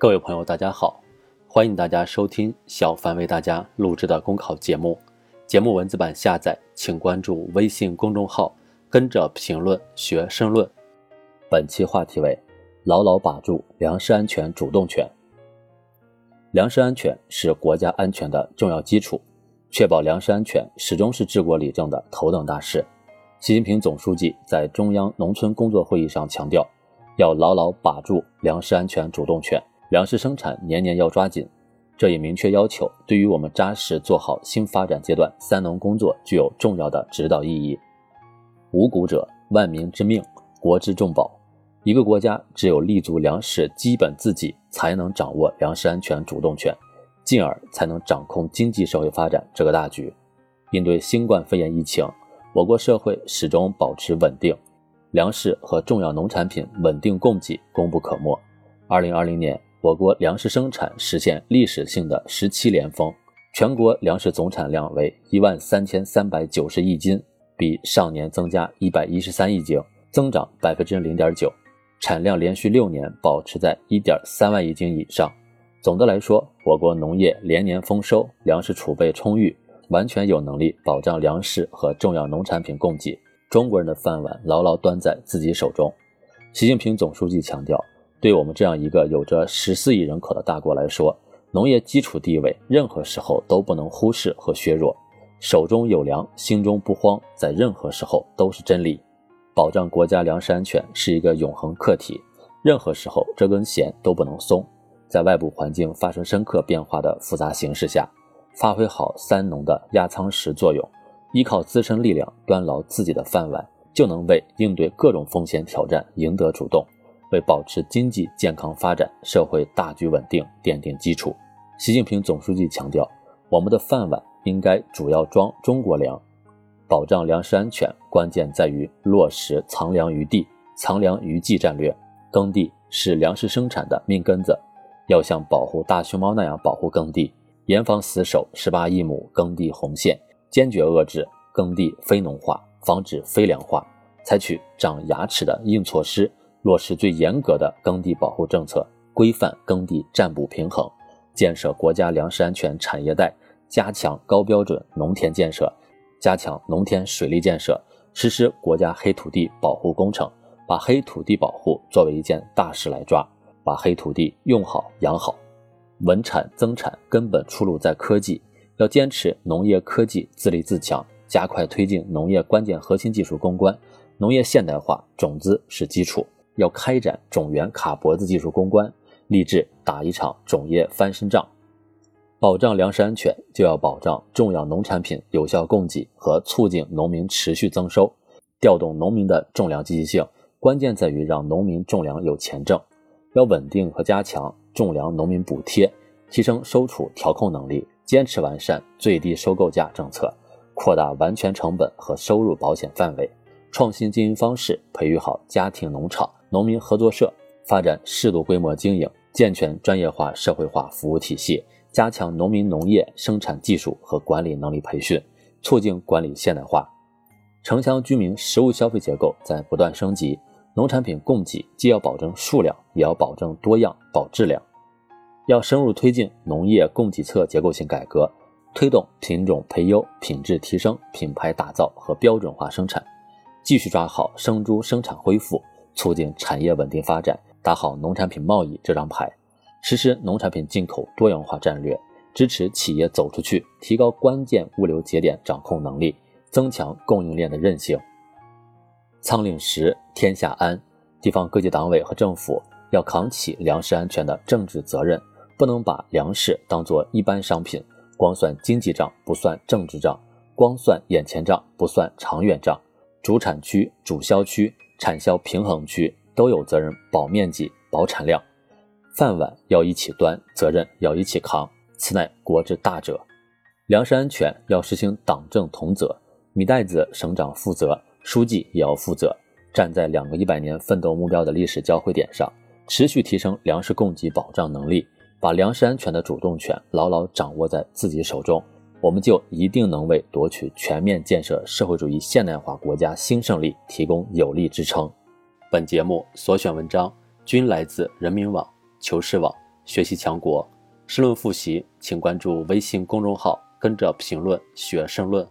各位朋友，大家好，欢迎大家收听小凡为大家录制的公考节目。节目文字版下载，请关注微信公众号，跟着评论学申论。本期话题为：牢牢把住粮食安全主动权。粮食安全是国家安全的重要基础，确保粮食安全始终是治国理政的头等大事。习近平总书记在中央农村工作会议上强调，要牢牢把住粮食安全主动权，粮食生产年年要抓紧。这一明确要求，对于我们扎实做好新发展阶段“三农”工作具有重要的指导意义。五谷者，万民之命，国之重宝。一个国家只有立足粮食基本自给，才能掌握粮食安全主动权，进而才能掌控经济社会发展这个大局。应对新冠肺炎疫情，我国社会始终保持稳定，粮食和重要农产品稳定供给功不可没。二零二零年。我国粮食生产实现历史性的十七连丰，全国粮食总产量为一万三千三百九十亿斤，比上年增加一百一十三亿斤，增长百分之零点九，产量连续六年保持在一点三万亿斤以上。总的来说，我国农业连年丰收，粮食储备充裕，完全有能力保障粮食和重要农产品供给，中国人的饭碗牢牢端在自己手中。习近平总书记强调。对我们这样一个有着十四亿人口的大国来说，农业基础地位任何时候都不能忽视和削弱。手中有粮，心中不慌，在任何时候都是真理。保障国家粮食安全是一个永恒课题，任何时候这根弦都不能松。在外部环境发生深刻变化的复杂形势下，发挥好“三农”的压舱石作用，依靠自身力量端牢自己的饭碗，就能为应对各种风险挑战赢得主动。为保持经济健康发展、社会大局稳定奠定基础。习近平总书记强调，我们的饭碗应该主要装中国粮。保障粮食安全，关键在于落实藏粮于地、藏粮于技战略。耕地是粮食生产的命根子，要像保护大熊猫那样保护耕地，严防死守十八亿亩耕地红线，坚决遏制耕地非农化，防止非粮化，采取长牙齿的硬措施。落实最严格的耕地保护政策，规范耕地占补平衡，建设国家粮食安全产业带，加强高标准农田建设，加强农田水利建设，实施国家黑土地保护工程，把黑土地保护作为一件大事来抓，把黑土地用好养好。稳产增产根本出路在科技，要坚持农业科技自立自强，加快推进农业关键核心技术攻关，农业现代化种子是基础。要开展种源卡脖子技术攻关，立志打一场种业翻身仗。保障粮食安全，就要保障重要农产品有效供给和促进农民持续增收。调动农民的种粮积极性，关键在于让农民种粮有钱挣。要稳定和加强种粮农民补贴，提升收储调控能力，坚持完善最低收购价政策，扩大完全成本和收入保险范围，创新经营方式，培育好家庭农场。农民合作社发展适度规模经营，健全专业化社会化服务体系，加强农民农业生产技术和管理能力培训，促进管理现代化。城乡居民实物消费结构在不断升级，农产品供给既要保证数量，也要保证多样、保质量。要深入推进农业供给侧结构性改革，推动品种培优、品质提升、品牌打造和标准化生产，继续抓好生猪生产恢复。促进产业稳定发展，打好农产品贸易这张牌，实施农产品进口多样化战略，支持企业走出去，提高关键物流节点掌控能力，增强供应链的韧性。仓廪实，天下安。地方各级党委和政府要扛起粮食安全的政治责任，不能把粮食当作一般商品，光算经济账不算政治账，光算眼前账不算长远账。主产区、主销区。产销平衡区都有责任保面积、保产量，饭碗要一起端，责任要一起扛，此乃国之大者。粮食安全要实行党政同责，米袋子省长负责，书记也要负责，站在两个一百年奋斗目标的历史交汇点上，持续提升粮食供给保障能力，把粮食安全的主动权牢牢掌握在自己手中。我们就一定能为夺取全面建设社会主义现代化国家新胜利提供有力支撑。本节目所选文章均来自人民网、求是网、学习强国。申论复习，请关注微信公众号，跟着评论学申论。